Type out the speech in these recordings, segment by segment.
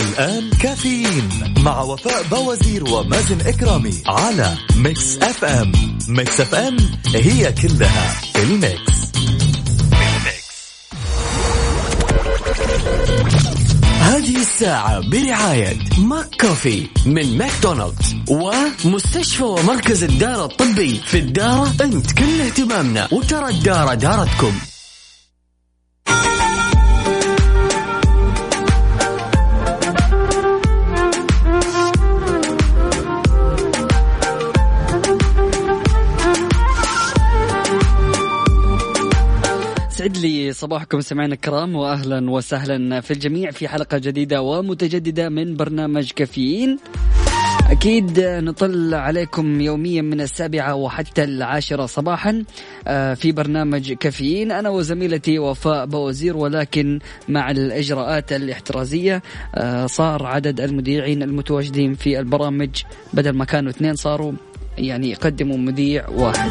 الآن كافيين مع وفاء باوزير ومازن كرامي على Mix FM. Mix FM هي كلها ال mix. هذه الساعة برعاية McCafé من ماكدونالدز ومستشفى ومركز الدارة الطبي في الدارة أنت كل اهتمامنا وترى الدارة دارتكم. يسعد لي صباحكم سمعنا الكرام واهلا وسهلا في الجميع في حلقة جديدة ومتجددة من برنامج كافيين. أكيد نطل عليكم يوميا من السابعة وحتى العاشرة صباحا آه، في برنامج كافيين. أنا وزميلتي وفاء بوزير ولكن مع الإجراءات الاحترازية آه، صار عدد المذيعين المتواجدين في البرامج بدل ما كانوا اثنين صاروا يعني يقدموا مذيع واحد.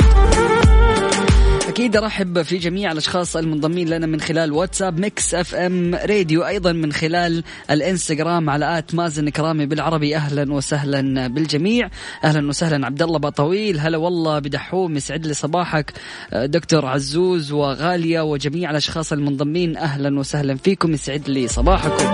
أكيد أرحب في جميع الأشخاص المنضمين لنا من خلال واتساب Mix FM راديو أيضا من خلال الإنستغرام على at مازن كرامي بالعربي. أهلا وسهلا بالجميع. أهلا وسهلا. عبد الله بطويل هلا والله بدحوم يسعد لي صباحك. دكتور عزوز وغالية وجميع الأشخاص المنضمين أهلا وسهلا فيكم يسعد لي صباحكم.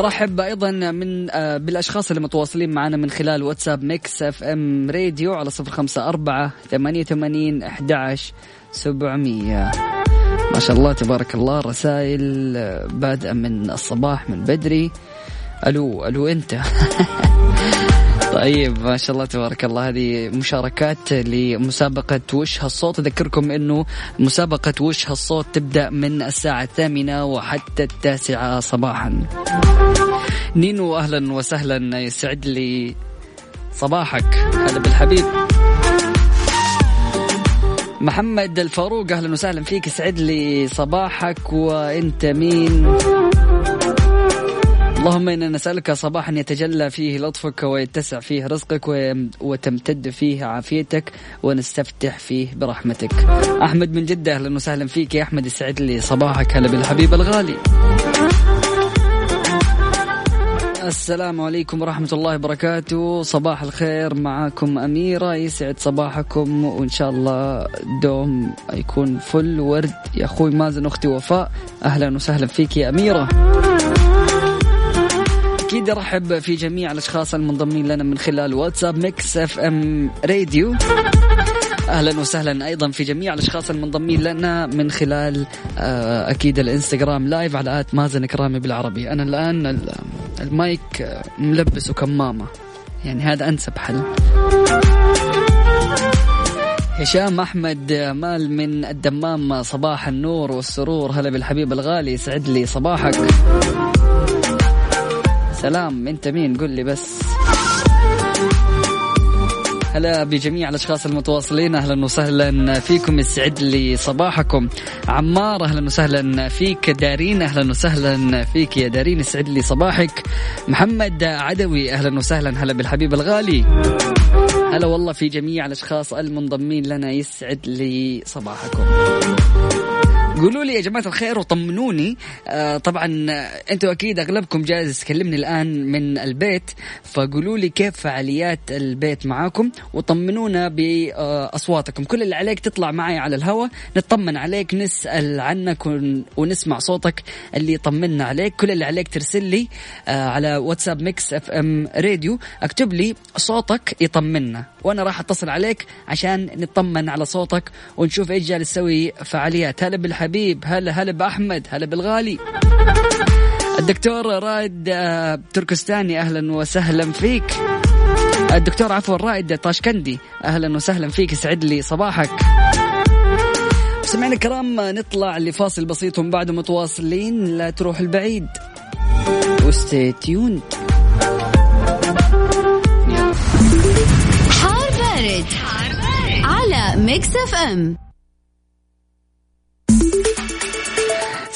ارحب أيضا من آه، بالأشخاص اللي متواصلين معنا من خلال واتساب Mix FM راديو على صفر خمسة أربعة ثمانية وثمانين أحداش سبعمية. ما شاء الله تبارك الله رسائل آه، بادئة من الصباح من بدري. ألو ألو أنت. طيب ما شاء الله تبارك الله. هذه مشاركات لمسابقة وش هالصوت. أذكركم أنه مسابقة وش هالصوت تبدأ من الساعة الثامنة وحتى التاسعة صباحا. نينو أهلا وسهلا. يسعد لي صباحك هلا بالحبيب محمد الفاروق أهلا وسهلا فيك. يسعد لي صباحك. وأنت مين؟ اللهم إنا نسألك صباحا يتجلى فيه لطفك ويتسع فيه رزقك وتمتد فيه عافيتك ونستفتح فيه برحمتك. أحمد من جدة أهلا وسهلا فيك يا أحمد يسعد لي صباحك هلا بالحبيب الغالي. السلام عليكم ورحمة الله وبركاته صباح الخير معاكم أميرة يسعد صباحكم وإن شاء الله دوم يكون فل ورد يا أخوي مازن أختي وفاء أهلا وسهلا فيك يا أميرة أكيد ارحب في جميع الأشخاص المنضمين لنا من خلال واتساب Mix FM راديو. أهلا وسهلا أيضا في جميع الأشخاص المنضمين لنا من خلال آه، أكيد الإنستغرام live على at مازن كرامي بالعربي. أنا الآن المايك ملبس وكمامة. يعني هذا أنسب حل. هشام أحمد مال من الدمام صباح النور والسرور. هلا بالحبيب الغالي يسعد لي صباحك. سلام. انت مين؟ قل لي بس. هلا بجميع الأشخاص المتواصلين. أهلا وسهلا فيكم. يسعد لي صباحكم. عمار أهلا وسهلا فيك. دارين أهلا وسهلا فيك يا دارين. يسعد لي صباحك. محمد عدوي أهلا وسهلا. هلا بالحبيب الغالي. هلا والله في جميع الأشخاص المنضمين لنا. يسعد لي صباحكم. قولوا لي يا جماعة الخير وطمنوني. آه طبعا آه، أنتم أكيد أغلبكم جالس تكلمني الآن من البيت فقولوا لي كيف فعاليات البيت معاكم وطمنونا بأصواتكم. كل اللي عليك تطلع معي على الهواء نطمن عليك نسأل عنك ونسمع صوتك اللي يطمنا عليك. كل اللي عليك ترسل لي آه على واتساب Mix FM راديو اكتب لي صوتك يطمنا وأنا راح أتصل عليك عشان نطمن على صوتك ونشوف إيش جالس تسوي فعاليات. هلا بالحبيب هلا هلا بأحمد هلا بالغالي. الدكتور رائد آه، تركستاني أهلا وسهلا فيك. الدكتور عفوا رائد طاشكندي أهلا وسهلا فيك يسعد لي صباحك. سمعنا الكرام نطلع لفاصل بسيط ومن بعده متواصلين. لا تروح البعيد. و stay tuned. حار بارد. على Mix FM.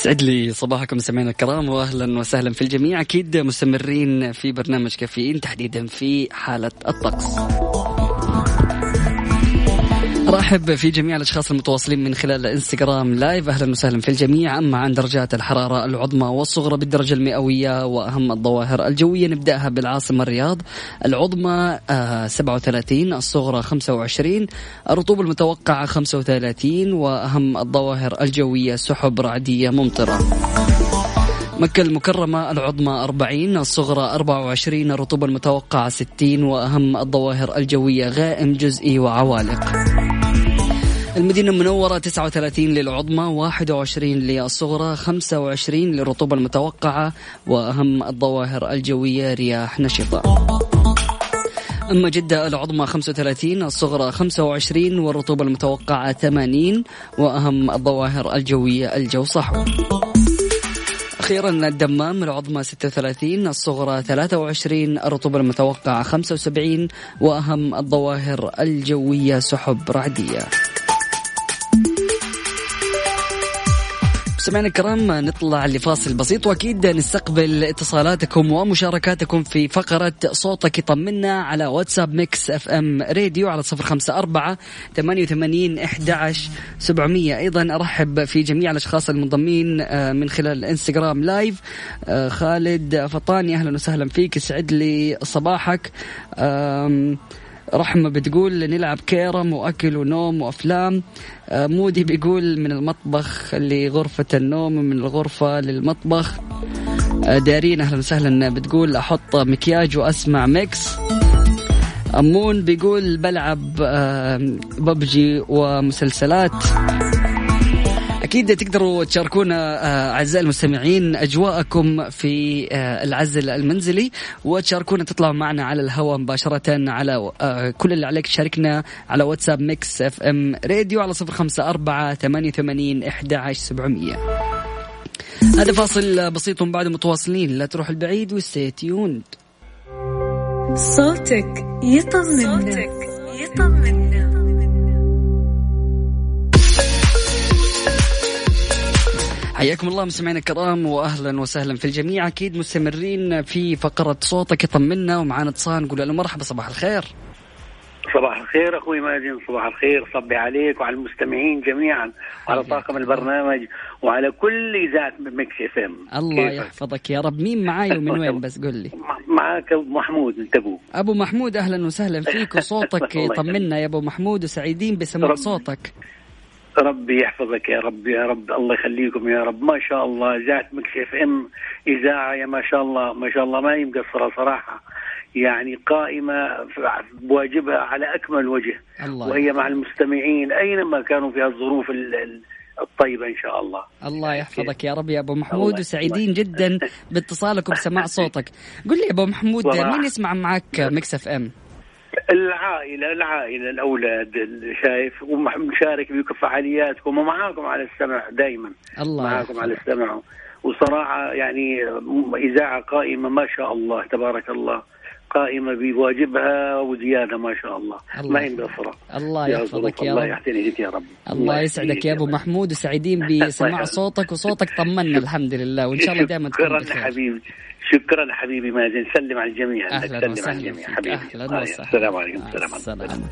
سعد لي صباحكم سمعنا الكرام واهلا وسهلا في الجميع. أكيد مستمرين في برنامج كافيين تحديدا في حالة الطقس. رحب في جميع الأشخاص المتواصلين من خلال الانستغرام لايف. أهلا وسهلا في الجميع. أما عن درجات الحرارة العظمى والصغرى بالدرجة المئوية وأهم الظواهر الجوية نبدأها بالعاصمة الرياض. العظمى 37 آه، الصغرى 25 الرطوبة المتوقعة 35 وأهم الظواهر الجوية سحب رعدية ممطرة. مكة المكرمة العظمى 40 الصغرى 24 الرطوبة المتوقعة 60 وأهم الظواهر الجوية غائم جزئي وعوالق. المدينة المنورة 39 للعظمى 21 للصغرى 25 للرطوبة المتوقعة وأهم الظواهر الجوية رياح نشطة. أما جدة العظمى 35 الصغرى 25 والرطوبة المتوقعة 80 وأهم الظواهر الجوية الجو صحو أخيرا الدمام العظمى 36 الصغرى 23 الرطوبة المتوقعة 75 وأهم الظواهر الجوية سحب رعدية. سمعنا الكرام نطلع لفاصل بسيط وأكيد نستقبل اتصالاتكم ومشاركاتكم في فقرة صوتك. يطمنا على واتساب Mix FM راديو على صفر خمسة أربعة ثمانية وثمانين إحدى سبعمئه أيضا أرحب في جميع الأشخاص المنضمين آه، من خلال الانستغرام live آه، خالد فطاني أهلا وسهلا فيك يسعد لي صباحك. رحمة بتقول نلعب كيرم وأكل ونوم وأفلام. آه، مودي بيقول من المطبخ لغرفة النوم ومن الغرفة للمطبخ. آه، دارين أهلا وسهلا. بتقول أحط مكياج وأسمع Mix. أمون بيقول بلعب ببجي ومسلسلات. أكيد تقدروا تشاركونا آه، أعزائي المستمعين أجواءكم في آه، العزل المنزلي وتشاركونا تطلعوا معنا على الهواء مباشرة على آه، كل اللي عليك تشاركنا على واتساب Mix FM راديو على صفر خمسة أربعة ثمانية وثمانين إحدى عشر سبعمئه هذا فاصل بسيط بعد متواصلين لا تروح البعيد و stay tuned صوتك يطمنا صوتك يطمنا حياكم الله مستمعينا الكرام واهلا وسهلا في الجميع. أكيد مستمرين في فقرة صوتك يطمنا ومعانا اتصال نقول له مرحبا صباح الخير. صباح الخير أخوي مازن صباح الخير صبي عليك وعلى المستمعين جميعا وعلى طاقم البرنامج وعلى كل اذاعه Mix FM. الله يحفظك يا رب. مين معاي ومن وين بس؟ قل لي. معك أبو محمود أنت أبو. أبو محمود أهلا وسهلا فيك وصوتك يطمنا يا أبو محمود وسعيدين بسماع صوتك. ربي يحفظك يا رب يا رب الله يخليكم يا رب. ما شاء الله اذاعه Mix FM إذاعة يا ما شاء الله ما شاء الله ما هي مقصره صراحة. يعني قائمة بواجبها على أكمل وجه. الله وهي مع المستمعين أينما كانوا في الظروف الطيبة إن شاء الله. الله يحفظك يا رب يا أبو محمود وسعيدين جدا باتصالك وبسماع صوتك. قل لي يا أبو محمود مين يسمع معك Mix F ام العائلة العائلة الأولاد شايف ومشارك بكم فعالياتكم ومعاكم على السمع دائما الله معاكم يحفظ. على السمع. وصراحة يعني إذاعة قائمة ما شاء الله تبارك الله. قائمة بواجبها وزيادة ما شاء الله, الله ما هي مقصرة الله يحفظك يا رب. الله يحسن يا رب. الله يسعدك يا أبو محمود. وسعيدين بسماع صوتك وصوتك طمنا الحمد لله. وإن شاء الله دائما تكون بخير. حبيبي. شكرا حبيبي مازن. سلم على الجميع. أهلا وسهلا حبيبي. أهلا وسهلا. السلام عليكم. السلام عليكم.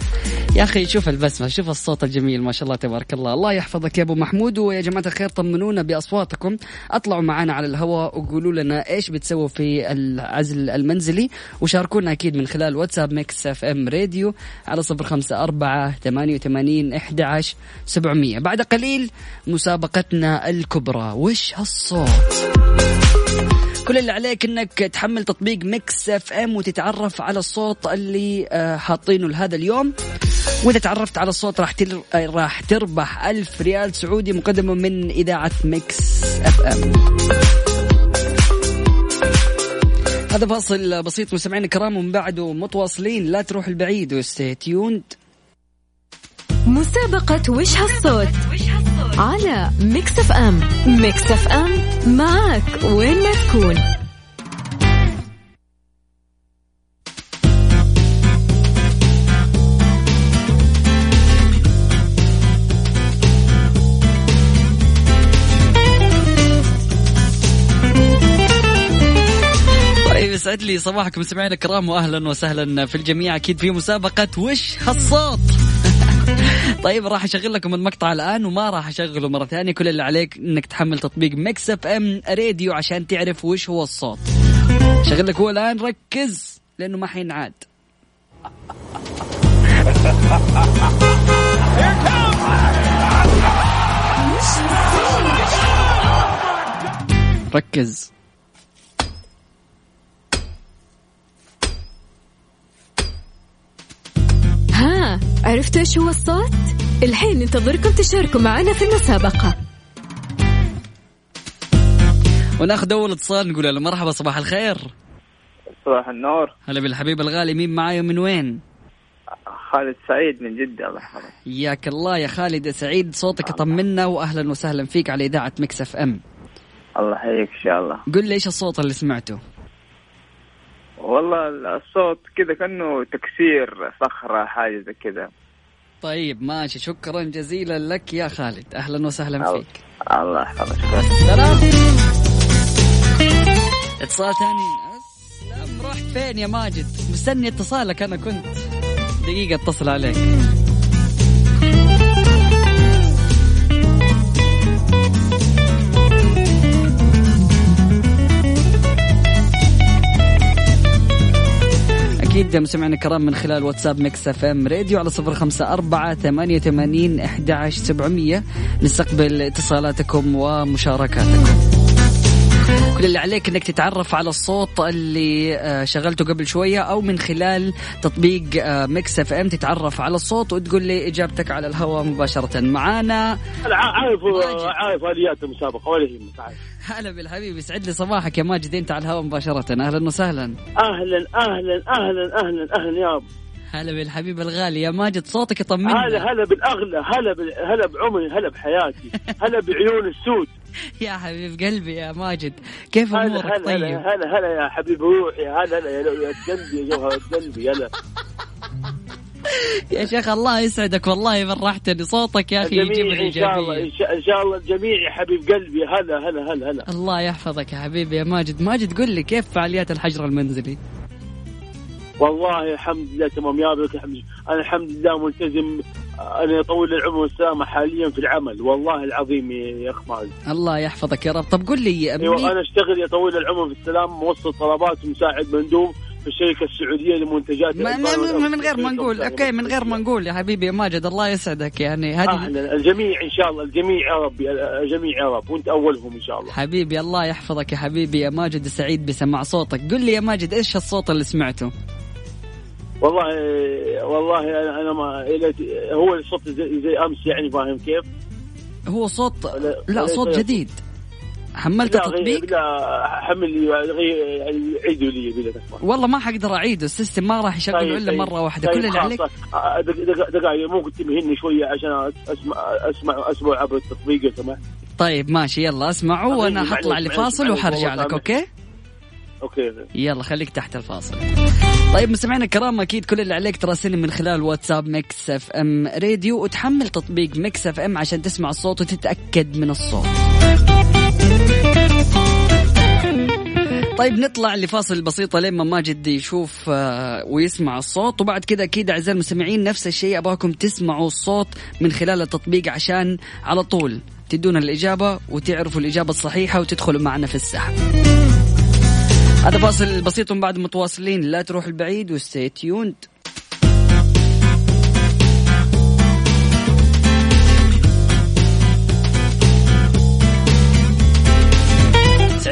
يا أخي شوف البسمة شوف الصوت الجميل ما شاء الله تبارك الله. الله يحفظك يا أبو محمود. ويا جماعة الخير طمنونا بأصواتكم. اطلعوا معنا على الهواء وقولوا لنا إيش بتسووا في العزل المنزلي. وشاركونا أكيد من خلال واتساب Mix FM راديو على صفر خمسة أربعة ثمانية وثمانين إحدى عشر سبعمية. بعد قليل مسابقتنا الكبرى. وش هالصوت؟ كل اللي عليك إنك تحمل تطبيق Mix FM وتتعرف على الصوت اللي آه، حاطينه لهذا اليوم. وإذا تعرفت على الصوت راح تر... آه، راح تربح ألف ريال سعودي مقدمه من إذاعة Mix FM. هذا فاصل بسيط مستمعين الكرام ومن بعده متواصلين. لا تروح البعيد و stay tuned مسابقة وش هالصوت؟ على Mix FM Mix FM معك وين ما تكون. طيب، يسعد لي صباحكم مستمعينا الكرام واهلا وسهلا في الجميع. أكيد في مسابقة وش هالصوت طيب راح أشغل لكم المقطع الآن وما راح أشغله مرة ثانية. كل اللي عليك إنك تحمل تطبيق Mix FM راديو عشان تعرف وش هو الصوت. شغل لك هو الآن ركز لأنه ما حينعاد ركز. ها عرفتوا إيش هو الصوت؟ الحين ننتظركم تشاركوا معنا في المسابقة وناخذ أول اتصال نقول له مرحبا صباح الخير صباح النور هلا بالحبيب الغالي مين معايا من وين؟ خالد سعيد من جدة الله يحفظك حياك الله يا خالد سعيد صوتك يطمنا واهلا وسهلا فيك على إذاعة Mix FM الله يحييك إن شاء الله قل لي إيش الصوت اللي سمعته؟ والله الصوت كذا كأنه تكسير صخرة حاجة زي كذا. طيب ماشي. شكرا جزيلا لك يا خالد. أهلا وسهلا. فيك. الله يحفظك. سلام. اتصال ثاني. اسلم رحت فين يا ماجد؟ مستني اتصالك أنا كنت. دقيقة اتصل عليك. أكيد مستمعينا الكرام من خلال واتساب Mix FM راديو على صفر خمسة أربعة ثمانية وثمانين أحد سبعمية. نستقبل اتصالاتكم ومشاركاتكم. كل اللي عليك إنك تتعرف على الصوت اللي آه، شغلته قبل شوية أو من خلال تطبيق آه، Mix FM تتعرف على الصوت وتقول لي إجابتك على الهواء مباشرة. معانا أنا عارف. عارف اليات المسابقة ولا يهمك هلا بالحبيب يسعد لي صباحك يا ماجد أنت على الهواء مباشرة. أهلا وسهلا. أهلا أهلا أهلا أهلا أهلا يا رب. هلا بالحبيب الغالي. يا ماجد صوتك هلا يطمنا هلا بالأغلى هلا بال- هلا بعمري هلا بحياتي هلا بعيون السود. يا حبيب قلبي يا ماجد كيف هلا أمورك؟ هلا طيب. هلا هلا هلا يا حبيب روحي هلا هلا يا قلبي يا جوهر قلبي هلا يا شيخ الله يسعدك والله فرحتني صوتك يا أخي يجيب إن شاء الله إن شاء, الله الجميع يا حبيب قلبي. هلا هلا هلا هلا. الله يحفظك يا حبيبي يا ماجد. ماجد قل لي كيف فعاليات الحجر المنزلي؟ والله الحمد لله تمام. يا رب لك الحمد أنا الحمد لله ملتزم. أنا طويل العمر والسلامة حاليا في العمل. والله العظيم يا أخ مازن الله يحفظك يا رب. طب قل لي أيوه أنا أشتغل يا طويل العمر في السلام موصل طلبات ومساعد مندوب. في الشركة السعودية لمنتجات ما والأرز. من غير ما نقول. أوكي من غير ما نقول يا حبيبي يا ماجد الله يسعدك يعني. هذه أهلا الجميع إن شاء الله الجميع يا رب الجميع يا رب وأنت أولهم إن شاء الله. حبيبي الله يحفظك يا حبيبي يا ماجد سعيد بسماع صوتك. قل لي يا ماجد إيش الصوت اللي سمعته؟ والله والله أنا ما هو الصوت زي, زي أمس يعني فاهم كيف؟ هو صوت لا- صوت. جديد. حملت التطبيق لا حمل عيدوا لي والله ما حقدر اعيده السيستم ما راح يشغله طيب، إلا طيب. مرة واحدة. طيب كل اللي. عليك دق- دق- دقائق ممكن تمهلني شوية عشان اسمع أسمع اسمع عبر التطبيق لو سمحت طيب ماشي يلا أسمعوا وأنا حطلع لفاصل وحرجع لك. okay؟ okay. يلا خليك تحت الفاصل. طيب مستمعينا الكرام أكيد كل اللي عليك تراسلني من خلال واتساب Mix FM راديو وتحمل تطبيق Mix FM عشان تسمع الصوت وتتأكد من الصوت. طيب نطلع لفاصل بسيطة لين ما ماجد يشوف آه، ويسمع الصوت. وبعد كذا أكيد أعزائي المستمعين نفس الشيء أبغاكم تسمعوا الصوت من خلال التطبيق عشان على طول تدونا الإجابة وتعرفوا الإجابة الصحيحة وتدخلوا معنا في السحب هذا فاصل بسيط بعد متواصلين. لا تروح البعيد وستي تيوند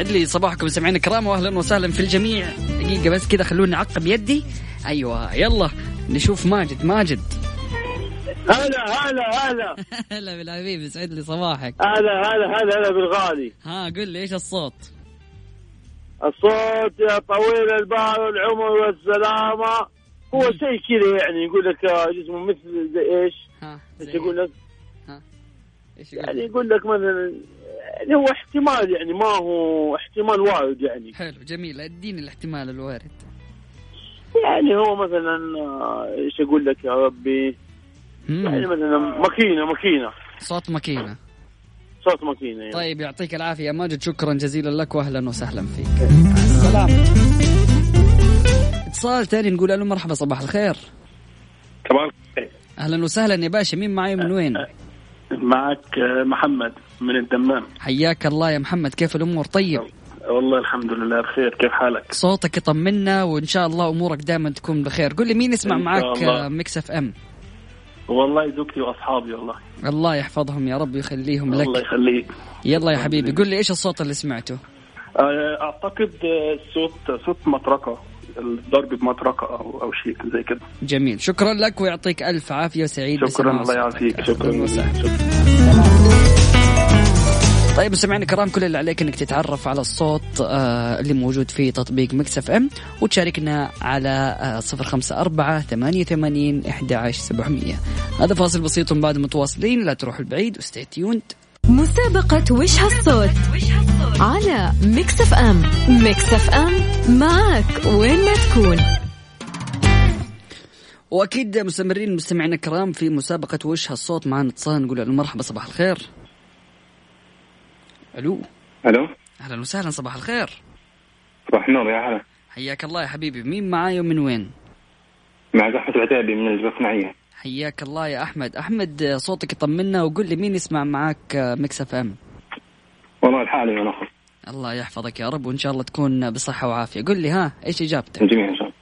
سعد لي صباحكم سمعين الكرام واهلا وسهلا في الجميع. دقيقة بس كذا خلوني اعقب يدي. أيوه يلا نشوف ماجد. ماجد. هلا هلا هلا. هلا بالحبيب يسعد لي صباحك. هلا هلا هلا هلا بالغالي. ها قل لي إيش الصوت؟ الصوت يا طويل البال والعمر والسلامة. هو شيء كذا يعني يقول لك آه، جسمه مثل زي إيش؟ ها إيش يقول لك؟ إيش يقول يعني يقول لك مثلا هو احتمال يعني ما هو احتمال وارد يعني. حلو جميل. اديني الاحتمال الوارد. يعني هو مثلا آه، إيش أقول لك يا ربي؟ يعني مم. مثلا ماكينة ماكينة. صوت ماكينة. صوت ماكينة يعني. طيب يعطيك العافية يا ماجد. شكرا جزيلا لك واهلا وسهلا فيك. السلام اتصال ثاني نقول ألو مرحبا صباح الخير. صباح الخير. أهلا وسهلا يا باشا. مين معي؟ من وين؟ معك محمد. من الدمام. حياك الله يا محمد كيف الأمور؟ طيب؟ والله الحمد لله بخير. كيف حالك؟ صوتك يطمنا وإن شاء الله أمورك دائما تكون بخير. قل لي مين يسمع معك الله. Mix FM؟ والله زوجتي وأصحابي والله. الله يحفظهم يا رب ويخليهم الله لك يخليك. يلا يا حبيبي قل لي إيش الصوت اللي سمعته؟ آه، أعتقد آه، صوت صوت مطرقة الضرب بمطرقة أو أو شيء زي كده. جميل. شكرا لك ويعطيك ألف عافية وسعيد شكرا الله. يعافيك. شكرا. شكرا. طيب مستمعينا الكرام كل اللي عليك إنك تتعرف على الصوت آه اللي موجود في تطبيق Mix FM وتشاركنا على آه صفر خمسة أربعة ثمانية ثمانين إحدى عشر سبعمية. هذا فاصل بسيط ومن بعد متواصلين لا تروحوا البعيد و stay tuned. مسابقة وش هالصوت؟ على Mix FM. Mix FM معك وين ما تكون. وأكيد مستمرين مستمعينا الكرام في مسابقة وش هالصوت معنا اتصال نقول له مرحبا صباح الخير. ألو. ألو. أهلا وسهلا صباح الخير. صباح النور يا هلا. حياك الله يا حبيبي. مين معاي ومن وين؟ معك احمد العتيبي من الصناعية حياك الله يا أحمد. أحمد صوتك يطمنا وقل لي مين يسمع معاك Mix FM. والله الحالي من اخر الله يحفظك يا رب وإن شاء الله تكون بصحة وعافية. قل لي ها إيش إجابتك؟ الجميع إن شاء الله.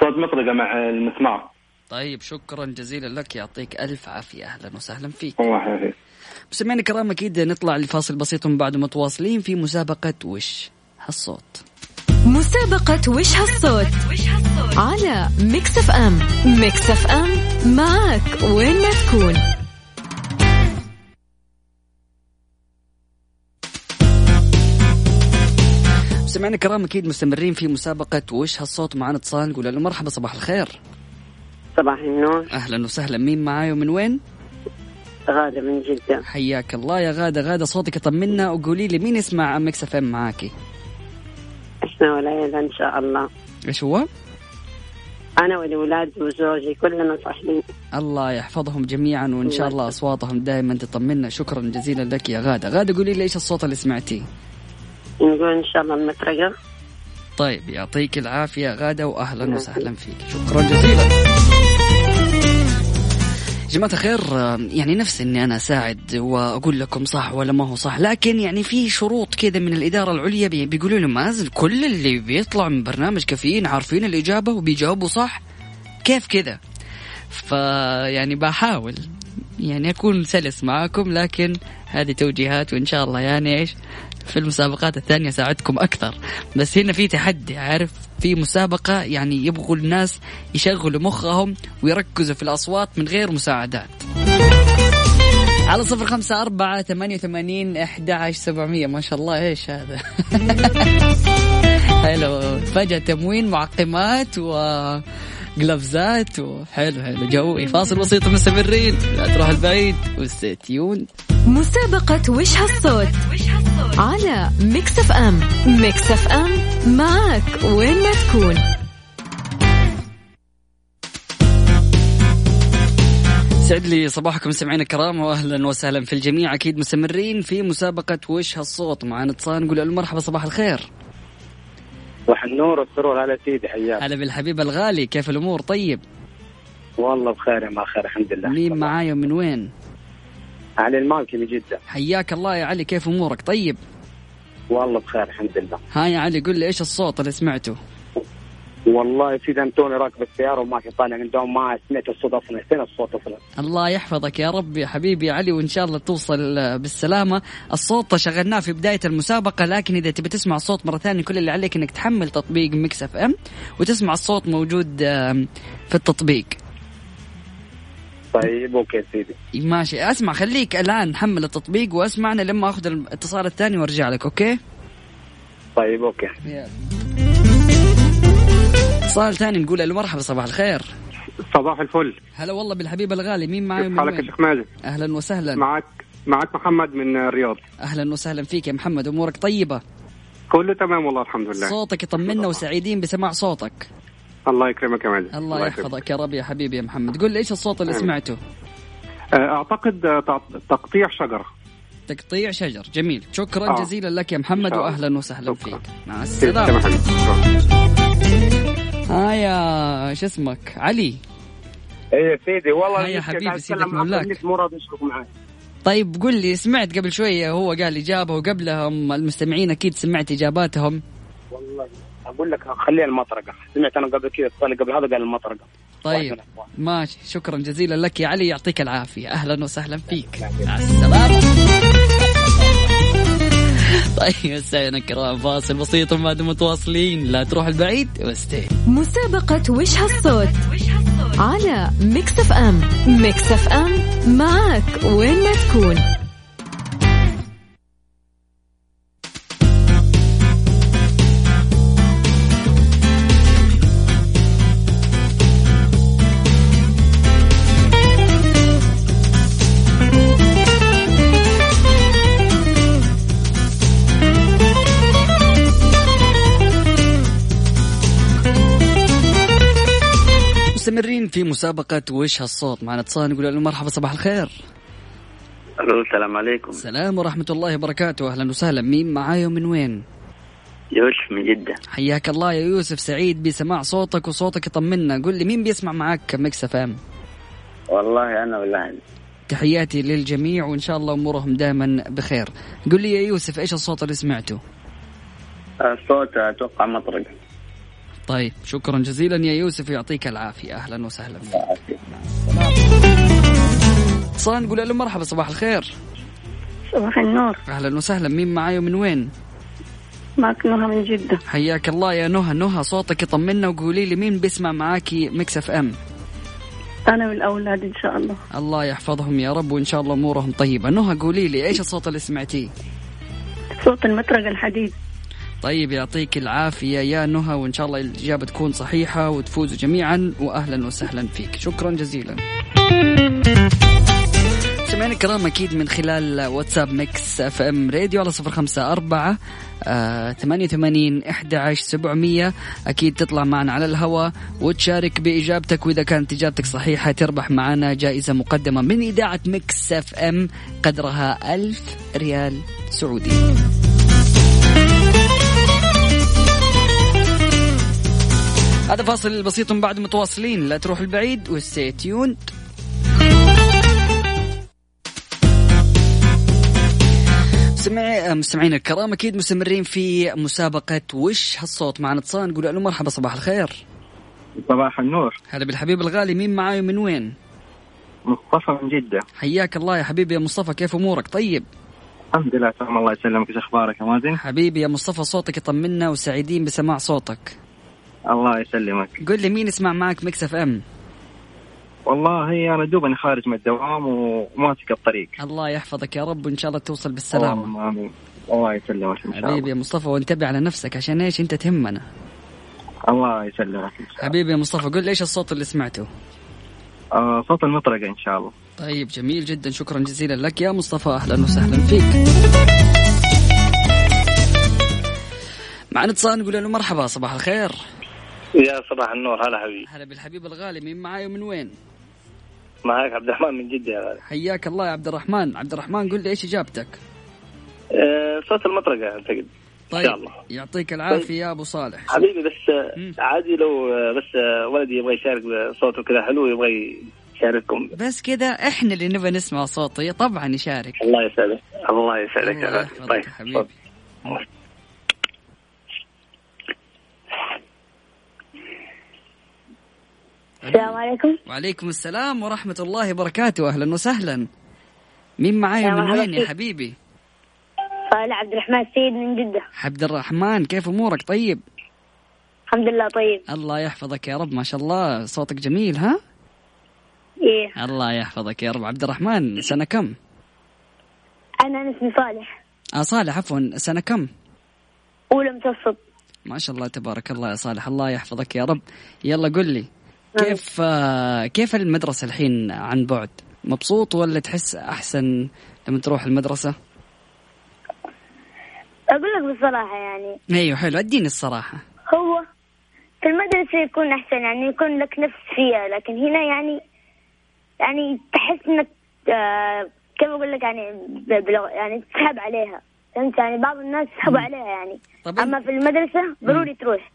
صوت مطرقة مع المسمار. طيب شكرا جزيلا لك. يعطيك ألف عافية. أهلا وسهلا فيك. الله يحفظك مستمعينا الكرام أكيد نطلع لفاصل بسيط ومن بعد متواصلين في مسابقة وش هالصوت. مسابقة وش هالصوت على Mix FM. Mix FM معك وين ما تكون. مستمعينا الكرام أكيد مستمرين في مسابقة وش هالصوت. معنا اتصال نقول له مرحبا صباح الخير. صباح النور. أهلا وسهلا. مين معاي ومن وين؟ غادة من جدة. حياك الله يا غادة. غادة صوتك يطمنا وقولي لي مين يسمع Mix FM معاكي؟ إحنا والعيلة إن شاء الله. إيش هو؟ أنا والولاد وزوجي كلنا صاحيين الله يحفظهم جميعا وإن شاء الله أصواتهم دائما تطمنا. شكرا جزيلا لك يا غادة. غادة قولي لي إيش الصوت اللي سمعتيه؟ نقول إن شاء الله المطرقة. طيب يعطيك العافية غادة واهلا وسهلا فيك. شكرا جزيلا. جماعة الخير يعني نفسي إني أنا أساعد وأقول لكم صح ولا ما هو صح، لكن يعني في شروط كذا من الإدارة العليا بي- بيقولوا لي مازن كل اللي بيطلع من برنامج كافيين عارفين الإجابة وبيجاوبوا صح؟ كيف كذا؟ فيعني بحاول يعني أكون سلس معاكم لكن هذه توجيهات وإن شاء الله يعني إيش في المسابقات الثانية ساعدكم أكثر. بس هنا في تحدي عارف؟ في مسابقة يعني يبغوا الناس يشغلوا مخهم ويركزوا في الأصوات من غير مساعدات. على صفر خمسة أربعة ثمانية وثمانين أحد عشر سبعمية. ما شاء الله إيش هذا؟ حلو فجأة تموين معقمات و جلافزات وحلو حلو جوي فاصل بسيط مستمرين. لا تروح البعيد وستيون مسابقة وش هالصوت؟ على Mix FM Mix FM معك وين ما تكون. يسعد لي صباحكم مستمعينا الكرام واهلا وسهلا في الجميع. أكيد مستمرين في مسابقة وش هالصوت. معنا اتصال نقول له مرحبا صباح الخير. صباح النور والسرور على سيدي حياك. هلا بالحبيب الغالي. كيف الأمور؟ طيب. والله بخير يا ما خير الحمد لله. مين معايا ومن وين؟ علي المالكي من جدة. حياك الله يا علي. كيف أمورك؟ طيب. والله بخير الحمد لله. ها يا علي قل لي إيش الصوت اللي سمعته؟ والله يا سيدي أنا توني راكب السيارة وما في طالع من دوام ما سمعت الصوت أصلا فين الصوت أصلا؟ الله يحفظك يا رب يا حبيبي علي وإن شاء الله توصل بالسلامة. الصوت شغلناه في بداية المسابقة لكن إذا تبي تسمع الصوت مرة ثانية كل اللي عليك إنك تحمل تطبيق Mix FM وتسمع الصوت موجود في التطبيق. طيب OK سيدي. ماشي. أسمع خليك الآن حمل التطبيق واسمعنا لما آخذ الاتصال الثاني وأرجع لك OK؟ طيب OK. اتصال ثاني نقول له مرحبا صباح الخير. صباح الفل. هلا والله بالحبيب الغالي مين معي ومن حالك يا؟ شيخ ماجد؟ أهلا وسهلا. معك معك محمد من الرياض. أهلا وسهلا فيك يا محمد أمورك طيبة؟ كله تمام والله الحمد لله. صوتك يطمنا وسعيدين بسماع صوتك. الله يكرمك يا ماجد. الله يحفظك يا رب يا حبيبي يا محمد. قل لي إيش الصوت اللي. سمعته؟ آه، أعتقد آه، تق- تقطيع شجرة. تقطيع شجر. جميل. شكرا آه. جزيلا لك يا محمد الله. واهلا وسهلا فيك. مع السلامة. ها يا شو اسمك؟ علي. إيه سيدي والله المشكلة حبيبي، سيدك مولاك. مو راضي معي طيب قل لي سمعت قبل شوية هو قال إجابة وقبلهم المستمعين أكيد سمعت إجاباتهم. والله أقول لك خليها المطرقة. سمعت أنا قبل كذا اتصال قبل هذا قال المطرقة. طيب ماشي. شكرا جزيلا لك يا علي. يعطيك العافية. أهلا وسهلا فيك. مع السلامة. طيب سيدنا الكرام فاصل بسيط وما دام متواصلين. لا تروح البعيد واستهي مسابقة وش هالصوت؟ على ميكس اف ام. ميكس اف ام معك وين ما تكون. في مسابقة وش هالصوت معنا. اتصال نقول له مرحبا صباح الخير. ألو السلام عليكم. السلام ورحمة الله وبركاته. أهلا وسهلا. مين معاي ومن وين؟ يوسف من جدة. حياك الله يا يوسف. سعيد بسماع صوتك وصوتك يطمنا. قل لي مين بيسمع معاك مكس إف إم؟ والله أنا والأهل تحياتي للجميع وإن شاء الله أمورهم دائما بخير. قل لي يا يوسف إيش الصوت اللي سمعته؟ الصوت أتوقع مطرق طيب شكرا جزيلا يا يوسف يعطيك العافية. أهلا وسهلا. فيك اتصال نقول له مرحبا صباح الخير. صباح النور. أهلا وسهلا. مين معاي ومن وين؟ معك نهى من جدة. حياك الله يا نهى. نهى صوتك يطمنا وقولي لي مين بيسمع معاكي مكس اف ام؟ أنا والأولاد إن شاء الله. الله يحفظهم يا رب وإن شاء الله أمورهم طيبة. نهى قولي لي إيش الصوت اللي سمعتيه؟ صوت المطرقة الحديد. طيب يعطيك العافية يا نهى وإن شاء الله الإجابة تكون صحيحة وتفوزوا جميعا واهلا وسهلا فيك. شكرا جزيلا. سمعنا الكرام أكيد من خلال واتساب Mix FM Radio على صفر خمسة أربعة ثمانية وثمانين إحدى عشر سبعمية. أكيد تطلع معنا على الهواء وتشارك بإجابتك وإذا كانت إجابتك صحيحة تربح معنا جائزة مقدمة من إذاعة Mix FM قدرها ألف ريال سعودي. هذا فاصل بسيط من بعد متواصلين. لا تروح البعيد وستي تيوند مستمعي مستمعينا الكرام أكيد مستمرين في مسابقة وش هالصوت؟ معنا اتصال نقول له مرحبا صباح الخير. صباح النور. هلا بالحبيب الغالي مين معاي ومن وين؟ مصطفى من جدة. حياك الله يا حبيبي يا مصطفى كيف أمورك؟ طيب؟ الحمد لله تمام الله يسلمك إيش أخبارك؟ يا مازن؟ حبيبي يا مصطفى صوتك يطمنا وسعيدين بسماع صوتك. الله يسلمك. قل لي مين يسمع معك Mix FM؟ والله أنا دوبني خارج من الدوام وماسك الطريق الله يحفظك يا رب وإن شاء الله توصل بالسلامة. اللهم آمين. الله يسلمك إن شاء حبيبي الله يا مصطفى وانتبه على نفسك عشان إيش أنت تهمنا. الله يسلمك حبيبي يا مصطفى قل إيش الصوت اللي سمعته؟ آه صوت المطرقة إن شاء الله. طيب جميل جدا شكرا جزيلا لك. يا مصطفى أهلا وسهلا فيك. معنا اتصال نقول له مرحبا صباح الخير. يا صباح النور هلا حبيبي. هلا بالحبيب الغالي مين معاي ومن وين؟ معك عبد الرحمن من جدة يا غالي. حياك الله يا عبد الرحمن. عبد الرحمن قل لي إيش إجابتك؟ آه، صوت المطرقة أعتقد. طيب إن شاء الله. يعطيك العافية يا أبو صالح. حبيبي بس آه، عادي لو آه، بس آه، ولدي يبغى يشارك بصوته كذا حلو يبغى يشارككم. بس كذا إحنا اللي نبغى نسمع صوته طبعا يشارك. الله يسعدك الله يسعدك يا الله غالي. يحفظك طيب يا حبيبي السلام عليكم. وعليكم السلام ورحمة الله وبركاته. أهلا وسهلا. مين معاي من وين يا. حبيبي؟ صالح عبد الرحمن السيد من جدة. عبد الرحمن كيف أمورك؟ طيب. الحمد لله طيب. الله يحفظك يا رب ما شاء الله. صوتك جميل ها؟ إيه. الله يحفظك يا رب. عبد الرحمن سنة كم؟ أنا أنا اسمي صالح. آه صالح عفوا. سنة كم؟ أولى متوسط. ما شاء الله تبارك الله يا صالح. الله يحفظك يا رب. يلا قل لي. كيف آه كيف المدرسة الحين عن بعد؟ مبسوط ولا تحس أحسن لما تروح المدرسة؟ أقول لك بصراحة يعني. أيوه حلو. أديني الصراحة. هو في المدرسة يكون أحسن يعني يكون لك نفس فيها لكن هنا يعني يعني تحس إنك آه كيف أقول لك يعني. يعني تسحب عليها. فهمت؟ يعني بعض الناس يسحبوا عليها يعني. طب أما في المدرسة ضروري تروح.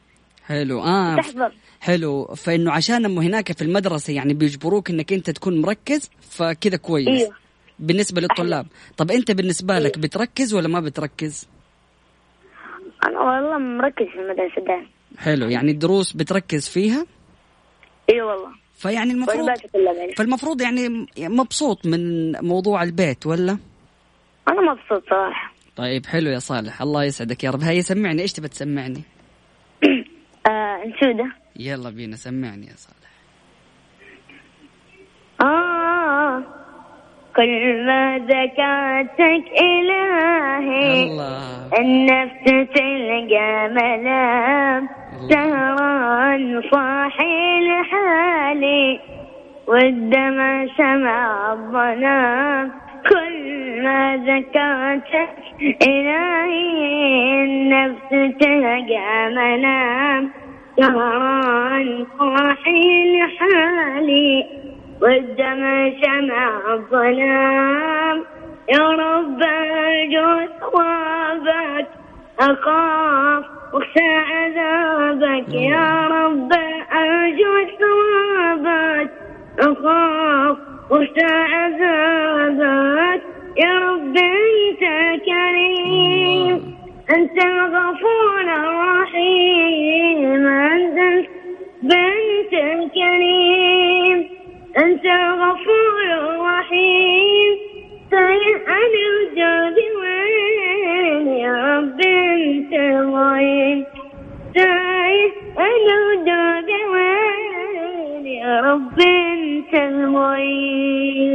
حلو. آه. تحضر. حلو. فإنه عشان هم هناك في المدرسة يعني بيجبروك إنك أنت تكون مركز فكذا كويس. إيوه. بالنسبة للطلاب. طب أنت بالنسبة لك بتركز ولا ما بتركز؟ أنا والله مركز في المدرسة ده. حلو. يعني الدروس بتركز فيها؟ اي والله. فيعني المفروض بعرف. فالمفروض يعني مبسوط من موضوع البيت ولا؟ أنا مبسوط صراحة. طيب حلو يا صالح. الله يسعدك يا رب. هيا سمعني. إيش تبى تسمعني؟ آه انشوده يلا بينا سمعني يا صالح. آه كل ما ذكرتك إلهي الله. النفس تلقى ملام سهران صاحي لحالي والدمع سمع الظلام كل ما ذكرتك إلهي النفس تلقى منام سهران صاحي لحالي والدمع شمع الظلام يا رب أرجو ثوابك أخاف واخشى عذابك يا رب أرجو ثوابك أخاف عذابك يا رب أنت كريم. أنت الغفور الرحيم. أنت بنت الكريم. أنت الغفور الرحيم. سيسأل وجودي وين يا رب أنت وين سيسأل وجودي وين يا رب أنت المعين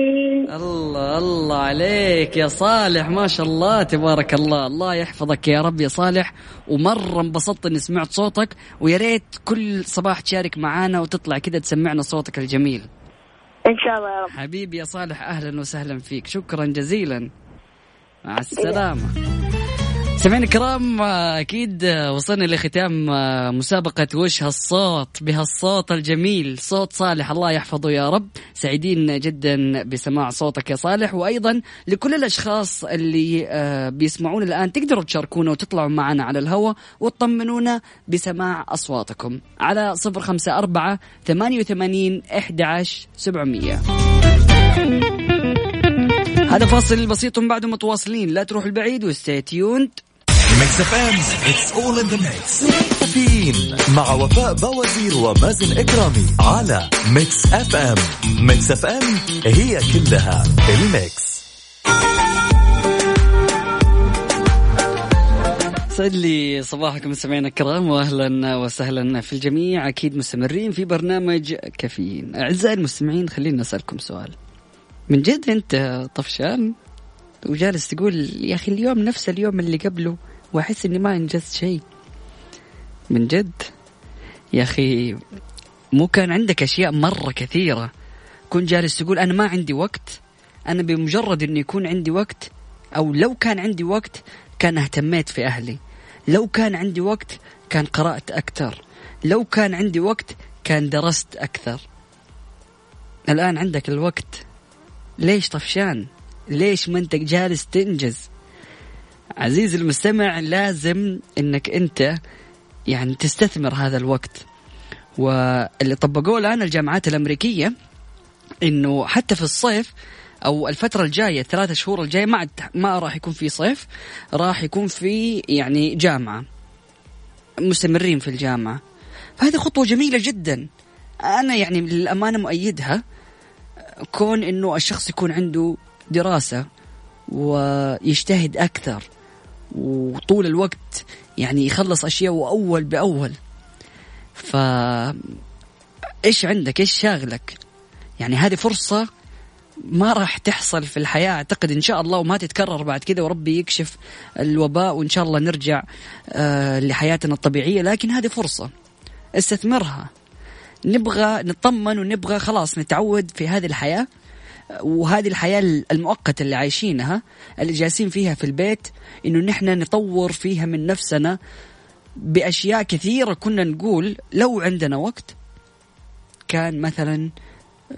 الله الله عليك يا صالح. ما شاء الله تبارك الله. الله يحفظك يا رب يا صالح. ومرة انبسطت إني سمعت صوتك ويا ريت كل صباح تشارك معانا وتطلع كذا تسمعنا صوتك الجميل. إن شاء الله يا رب. حبيبي يا صالح أهلا وسهلا فيك. شكرا جزيلا. مع السلامة. سمعنا الكرام أكيد وصلنا لختام مسابقة وش هالصوت بهالصوت الجميل صوت صالح الله يحفظه يا رب. سعيدين جدا بسماع صوتك يا صالح وأيضا لكل الأشخاص اللي آه، بيسمعونا الآن تقدروا تشاركونا وتطلعوا معنا على الهواء وتطمنونا بسماع أصواتكم على صفر خمسة أربعة ثمانية وثمانين إحدى عشر سبعمئه هذا فاصل بسيط ومن بعده متواصلين. لا تروح البعيد وستي تيوند Mix FM it's all in the mix كافيين مع وفاء بوازير ومازن إكرامي على Mix FM Mix FM it's all in the mix. سعد لي صباحكم مستمعينا الكرام واهلا وسهلا في الجميع. أكيد مستمرين في برنامج كافيين. أعزائي المستمعين خلينا أسألكم سؤال. من جد أنت طفشان؟ وجالس تقول يا أخي اليوم نفس اليوم اللي قبله. واحس إني ما أنجزت شيء. من جد. يا أخي مو كان عندك أشياء مرة كثيرة. كنت جالس تقول أنا ما عندي وقت. أنا بمجرد إنه يكون عندي وقت أو لو كان عندي وقت كان اهتميت في أهلي. لو كان عندي وقت كان قرأت أكثر. لو كان عندي وقت كان درست أكثر. الآن عندك الوقت. ليش طفشان؟ ليش ما أنت جالس تنجز؟ عزيزي المستمع لازم إنك أنت يعني تستثمر هذا الوقت. واللي طبقوه الآن الجامعات الأمريكية إنه حتى في الصيف أو الفترة الجاية الثلاثة شهور الجاية ما ما راح يكون في صيف راح يكون في يعني جامعة مستمرين في الجامعة. فهذه خطوة جميلة جدا. أنا يعني للأمانة مؤيدها كون إنه الشخص يكون عنده دراسة ويجتهد أكثر. وطول الوقت يعني يخلص أشياء اول بأول. ف إيش عندك؟ إيش شاغلك؟ يعني هذه فرصة ما راح تحصل في الحياة. أعتقد إن شاء الله وما تتكرر بعد كذا وربي يكشف الوباء وإن شاء الله نرجع آه لحياتنا الطبيعية. لكن هذه فرصة استثمرها. نبغى نطمن ونبغى خلاص نتعود في هذه الحياة. وهذه الحياة المؤقتة اللي عايشينها اللي جالسين فيها في البيت إنه نحن نطور فيها من نفسنا بأشياء كثيرة كنا نقول لو عندنا وقت كان مثلا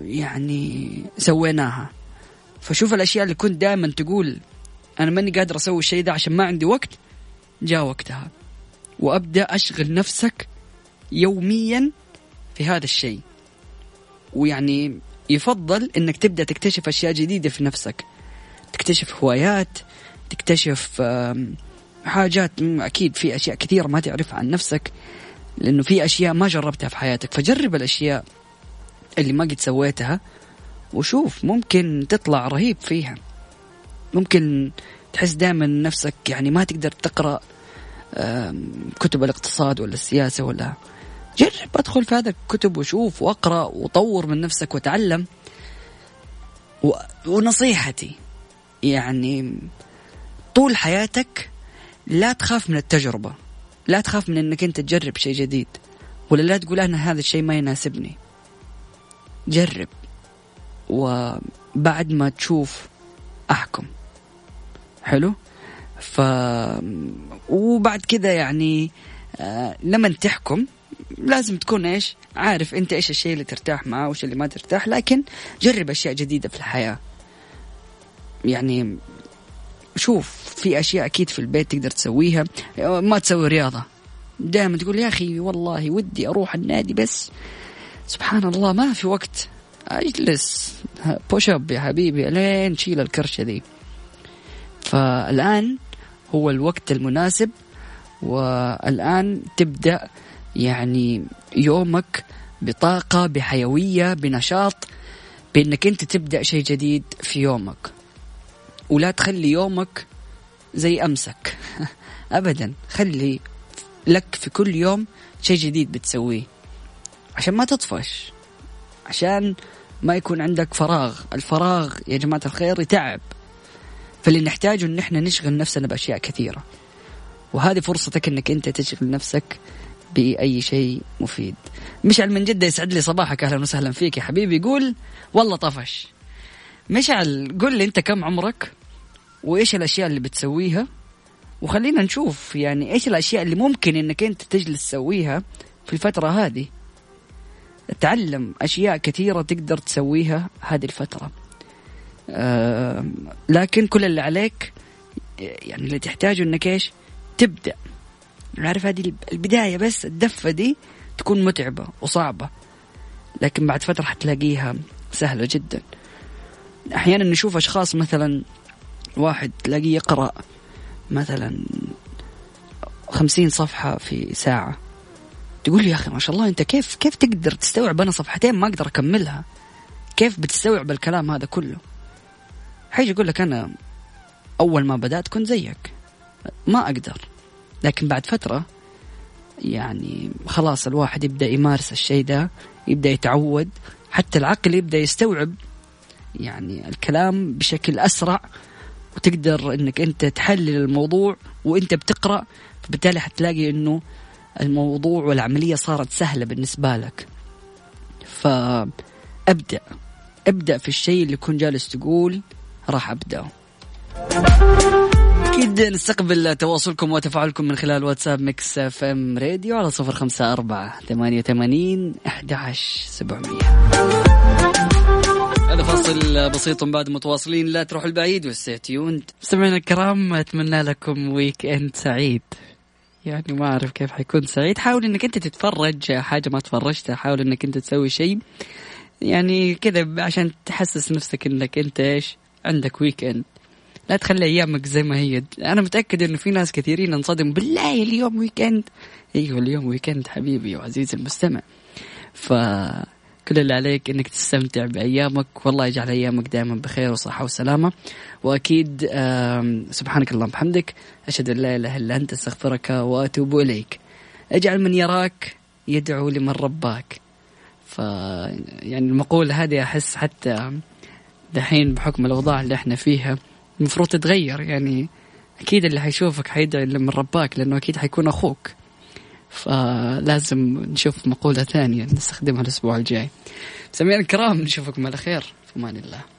يعني سويناها. فشوف الأشياء اللي كنت دائما تقول أنا ماني قادر أسوي الشيء ده عشان ما عندي وقت جاء وقتها. وأبدأ أشغل نفسك يوميا في هذا الشيء. ويعني يفضل إنك تبدأ تكتشف أشياء جديدة في نفسك. تكتشف هوايات تكتشف حاجات أكيد في أشياء كثيرة ما تعرفها عن نفسك لأنه في أشياء ما جربتها في حياتك. فجرب الأشياء اللي ما قد سويتها وشوف ممكن تطلع رهيب فيها. ممكن تحس دائما نفسك يعني ما تقدر تقرأ كتب الاقتصاد ولا السياسة ولا جرب ادخل في هذا الكتب وشوف واقرأ وطور من نفسك وتعلم. و... ونصيحتي يعني طول حياتك لا تخاف من التجربة. لا تخاف من إنك أنت تجرب شيء جديد. ولا لا تقول أنا هذا الشيء ما يناسبني. جرب. وبعد ما تشوف أحكم. حلو؟ ف وبعد كذا يعني آه لما تحكم لازم تكون إيش؟ عارف أنت إيش الشيء اللي ترتاح معاه وايش اللي ما ترتاح لكن جرب أشياء جديدة في الحياة. يعني شوف في أشياء أكيد في البيت تقدر تسويها. ما تسوي رياضة. دائما تقول يا أخي والله ودي أروح النادي بس. سبحان الله ما في وقت. أجلس. بوش اب يا حبيبي لين تشيل الكرشة دي. فالآن هو الوقت المناسب والآن تبدأ يعني يومك بطاقة بحيوية بنشاط بإنك أنت تبدأ شيء جديد في يومك. ولا تخلي يومك زي أمسك. ابدا. خلي لك في كل يوم شيء جديد بتسويه. عشان ما تطفش. عشان ما يكون عندك فراغ. الفراغ يا جماعة الخير يتعب. فاللي نحتاجه إن إحنا نشغل نفسنا بأشياء كثيرة. وهذه فرصتك إنك أنت تشغل نفسك بأي شيء مفيد. مشعل من جدة يسعد لي صباحك أهلا وسهلا فيك يا حبيبي. يقول والله طفش. مشعل قل لي أنت كم عمرك؟ وإيش الأشياء اللي بتسويها؟ وخلينا نشوف يعني إيش الأشياء اللي ممكن إنك أنت تجلس تسويها في الفترة هذه. تعلم أشياء كثيرة تقدر تسويها هذه الفترة. آه لكن كل اللي عليك يعني اللي تحتاجه إنك إيش؟ تبدأ. عارف هذه البداية بس الدفة دي تكون متعبة وصعبة. لكن بعد فترة حتلاقيها سهلة جدا. أحيانا نشوف أشخاص مثلا واحد تلاقيه يقرأ مثلا خمسين صفحة في ساعة. تقول لي يا أخي ما شاء الله أنت كيف كيف تقدر تستوعب أنا صفحتين ما أقدر أكملها؟ كيف بتستوعب الكلام هذا كله؟ حيجي يقول لك أنا أول ما بدأت كنت زيك. ما أقدر. لكن بعد فترة يعني خلاص الواحد يبدأ يمارس الشيء ده يبدأ يتعود حتى العقل يبدأ يستوعب يعني الكلام بشكل أسرع وتقدر إنك أنت تحلل الموضوع وأنت بتقرأ فبالتالي حتلاقي إنه الموضوع والعملية صارت سهلة بالنسبة لك. فأبدأ أبدأ في الشيء اللي كنت جالس تقول راح أبدأ. أكيد نستقبل تواصلكم وتفاعلكم من خلال واتساب Mix FM Radio على صفر خمسة أربعة ثمانية ثمانين أحد سبعمية. هذا فاصل بسيط بعد متواصلين. لا تروحوا البعيد و stay tuned مستمعينا الكرام أتمنى لكم weekend سعيد. يعني ما أعرف كيف حيكون سعيد. حاول إنك أنت تتفرج حاجة ما تفرجتها. حاول إنك أنت تسوي شيء. يعني كذا عشان تحسس نفسك إنك أنت إيش؟ عندك weekend لا تخلي أيامك زي ما هي. أنا متأكد إنه في ناس كثيرين انصدموا بالله اليوم weekend أيوه اليوم weekend حبيبي وعزيزي المستمع. ف كل اللي عليك إنك تستمتع بأيامك. والله يجعل أيامك دائما بخير وصحة وسلامة. وأكيد سبحانك اللهم وبحمدك أشهد أن لا إله إلا أنت أستغفرك وأتوب إليك. أجعل من يراك يدعو لمن رباك. ف يعني المقولة هذه أحس حتى دحين بحكم الأوضاع اللي إحنا فيها المفروض تتغير يعني أكيد اللي حيشوفك حيدعي لمن رباك لأنه أكيد حيكون أخوك. فلازم نشوف مقولة ثانية نستخدمها الأسبوع الجاي. سمير الكرام نشوفكم على خير. في أمان الله.